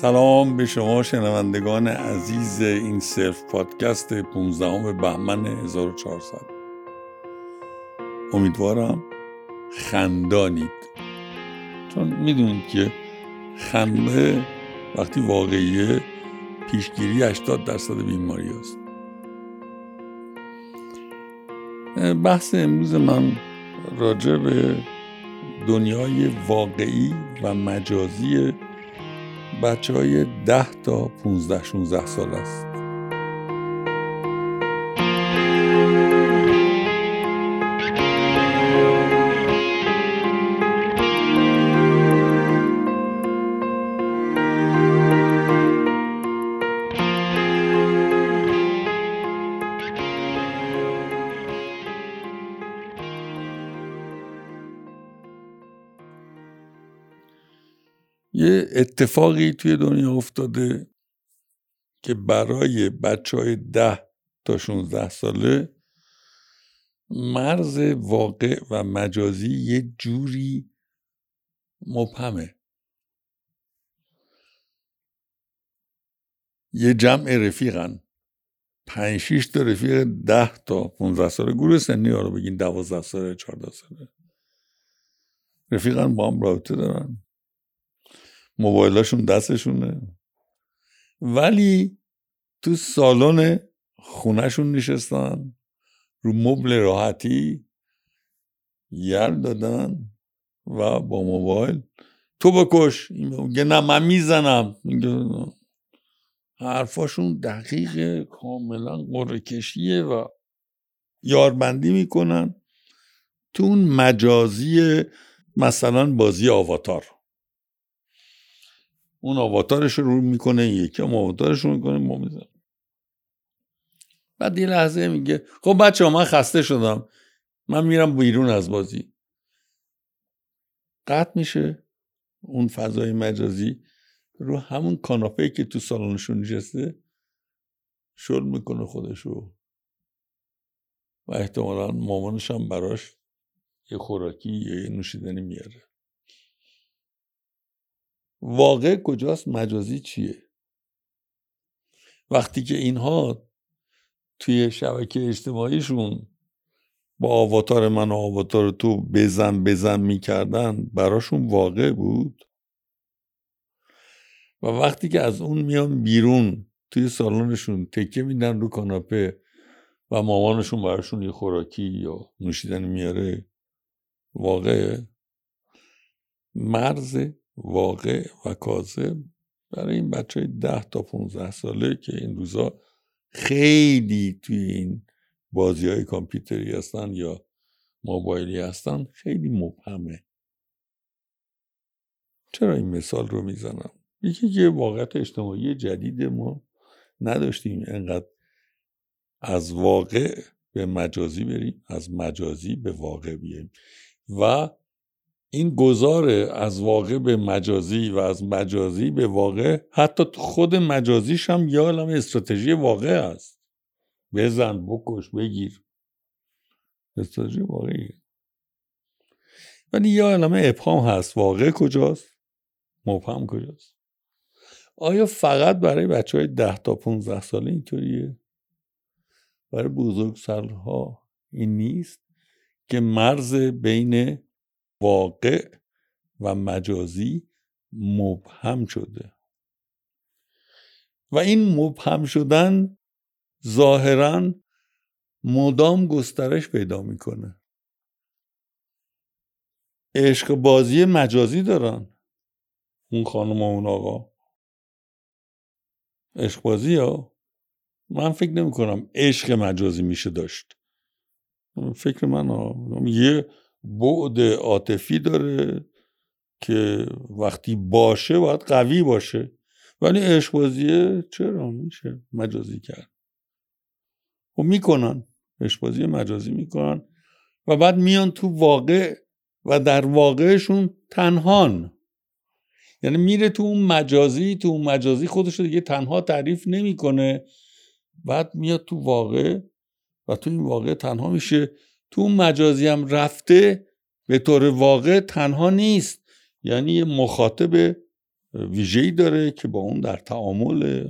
سلام به شما شنوندگان عزیز این سلف پادکست 15 بهمن 1400 امیدوارم خندانید. چون می‌دونید که خنده وقتی واقعیه پیشگیری 80 درصد بیماری است بحث امروز من راجع به دنیای واقعی و مجازی بچه های ده تا 15 16 سال است. یه اتفاقی توی دنیا افتاده که برای بچه های ده تا 16 ساله مرز واقع و مجازی یه جوری مبهمه. یه جمع رفیقن. پنج شیش تا رفیق ده تا 15 ساله. گروه سنی ها رو بگین دوازده ساله چهارده ساله. رفیقن با هم رابطه دارن. موبایلاشون دستشونه. ولی تو سالن خونهشون نشستن رو مبل راحتی یر دادن و با موبایل. تو بکش. میگه نه من می‌زنم. حرفاشون دقیق کاملا قره کشیه و یاربندی می‌کنن تو اون مجازی مثلا بازی آواتار. اون آواتارش رو می‌کنه یکی هم آواتارش رو می‌کنه ما میزن بعد یه لحظه میگه خب بچه من خسته شدم. من میرم بیرون از بازی. قطع میشه. اون فضای مجازی رو همون کاناپه که تو سالنشون نشسته شل می‌کنه خودشو و احتمالا مامانش هم براش یه خوراکی یه نوشیدنی میاره. واقع کجاست مجازی چیه؟ وقتی که اینها توی شبکه اجتماعیشون با آواتار من و آواتار تو بزن بزن می‌کردن براشون واقع بود. و وقتی که از اون میان بیرون توی سالنشون تکه میدن رو کاناپه و مامانشون براشون یه خوراکی یا نوشیدن میاره واقع مرز واقع و کاذب برای این بچه های ده تا 15 ساله که این روزا خیلی توی این بازی های کامپیوتری هستن یا موبایلی هستن خیلی مبهمه. چرا این مثال رو می‌زنم؟ یکی که واقعیت اجتماعی جدید ما نداشتیم انقدر از واقع به مجازی بریم از مجازی به واقع بیایم. و این گذار از واقع به مجازی و از مجازی به واقع حتی خود مجازیش هم یه عالم استراتژی واقع است. بزن بکش بگیر. استراتژی واقعی. ولی یه عالم ابهام هست. واقع کجاست؟ مبهم کجاست؟ آیا فقط برای بچه های ده تا 15 ساله اینطوریه؟ برای بزرگ سالها این نیست که مرز بین واقع و مجازی مبهم شده. و این مبهم شدن ظاهرا مدام گسترش پیدا می‌کنه. عشق بازی مجازی دارن اون خانم و اون آقا. عشق بازی ها؟ من فکر نمی کنم عشق مجازی میشه داشت. فکر من ها. یه بعد عاطفی داره که وقتی باشه باید قوی باشه. ولی عشق بازیه چرا؟ میشه مجازی کرد. و خب می‌کنن. عشق بازی مجازی می‌کنن. و بعد میان تو واقع و در واقعشون تنهان. یعنی میره تو اون مجازی تو اون مجازی خودش رو دیگه تنها تعریف نمی‌کنه. بعد میاد تو واقع و تو این واقع تنها میشه. تو مجازی هم رفته به طور واقع تنها نیست. یعنی یه مخاطب ویژه‌ای داره که با اون در تعامل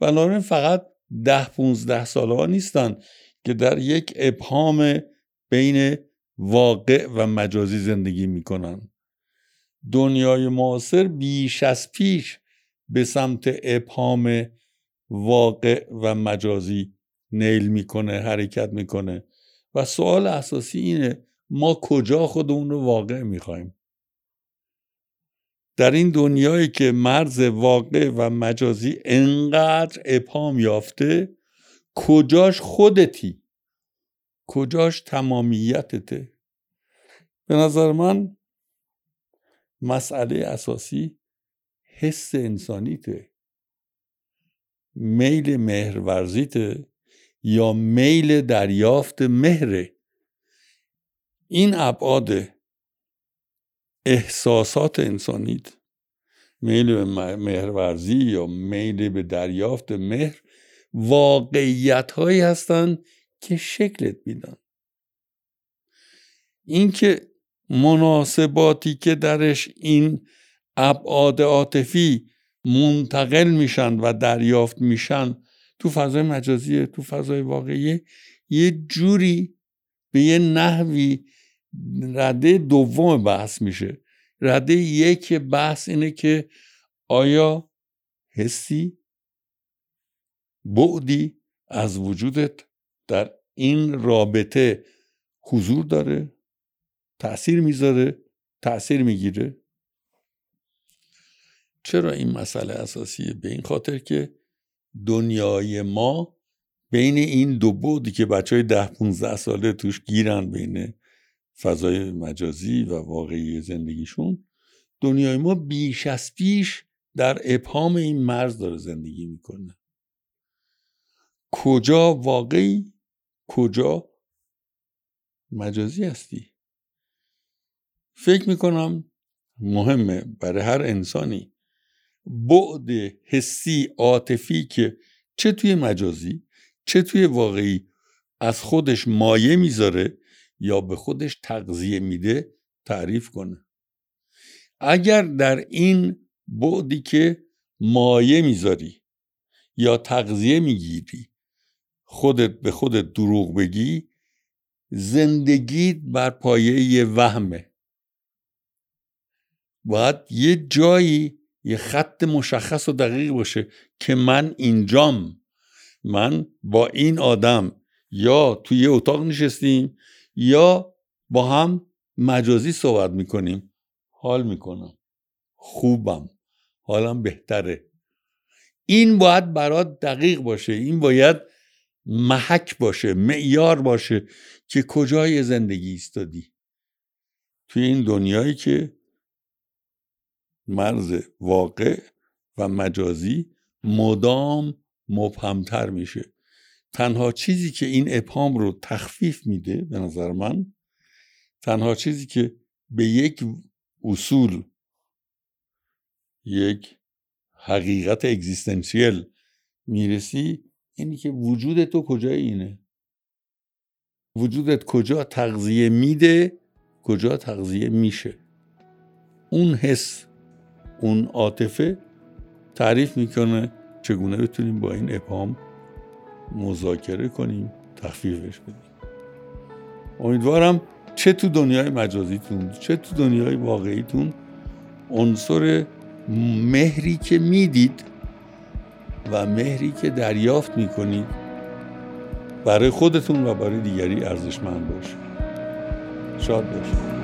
بنابراین فقط ده پونزده ساله ها نیستن که در یک ابهام بین واقع و مجازی زندگی می‌کنن. دنیای معاصر بیش از پیش به سمت ابهام واقع و مجازی نیل می‌کنه حرکت می‌کنه. و سوال اساسی اینه ما کجا خودمون رو واقع می‌خوایم. در این دنیایی که مرز واقع و مجازی انقدر ابهام یافته کجاش خودتی؟ کجاش تمامیتته؟ به نظر من مسئله اساسی حس انسانیته. میل مهرورزیته. یا میل دریافت مهره این ابعاد احساسات انسانیت میل به مهرورزی یا میل به دریافت مهر واقعیت هایی هستند که شکلت میدن. اینکه مناسباتی که درش این ابعاد عاطفی منتقل میشن و دریافت میشن تو فضای مجازی تو فضای واقعی یه جوری به یه نحوی رده دوم بحث میشه. رده یک بحث اینه که آیا حسی بعدی از وجودت در این رابطه حضور داره تاثیر می‌ذاره تاثیر می‌گیره؟ چرا این مسئله اساسیه به این خاطر که دنیای ما بین این دو بودی که بچه های ده 15 ساله توش گیرن بین فضای مجازی و واقعی زندگیشون. دنیای ما بیش از پیش در ابهام این مرز داره زندگی می‌کنه. کجا واقعی کجا مجازی هستی؟ فکر می‌کنم مهمه برای هر انسانی. بعد حسی عاطفی که چه توی مجازی چه توی واقعی از خودش مایه می‌ذاره یا به خودش تغذیه میده تعریف کنه. اگر در این بعدی که مایه می‌ذاری یا تغذیه می‌گیری خودت به خودت دروغ بگی زندگیت بر پایه وهمه. باید یه جایی یه خط مشخص و دقیق باشه که من اینجام. من با این آدم یا توی یه اتاق نشستیم یا با هم مجازی صحبت می‌کنیم. حال می‌کنم. خوبم. حالم بهتره. این باید برات دقیق باشه. این باید محک باشه معیار باشه که کجای زندگی ایستادی. توی این دنیایی که مرز واقع و مجازی مدام مبهمتر میشه. تنها چیزی که این ابهام رو تخفیف میده به نظر من تنها چیزی که به یک اصول یک حقیقت اگزیستنشیل می‌رسی اینی که وجود تو کجای اینه؟ وجودت کجا تغذیه میده کجا تغذیه میشه؟ اون حس اون عاطفه تعریف می‌کنه چگونه بتونیم با این ابهام مذاکره کنیم تخفیفش بدیم. امیدوارم چه تو دنیای مجازیتون چه تو دنیای واقعیتون عنصر مهری که می‌دید و مهری که دریافت می‌کنید برای خودتون و برای دیگری ارزشمند باشه. شاد باشید.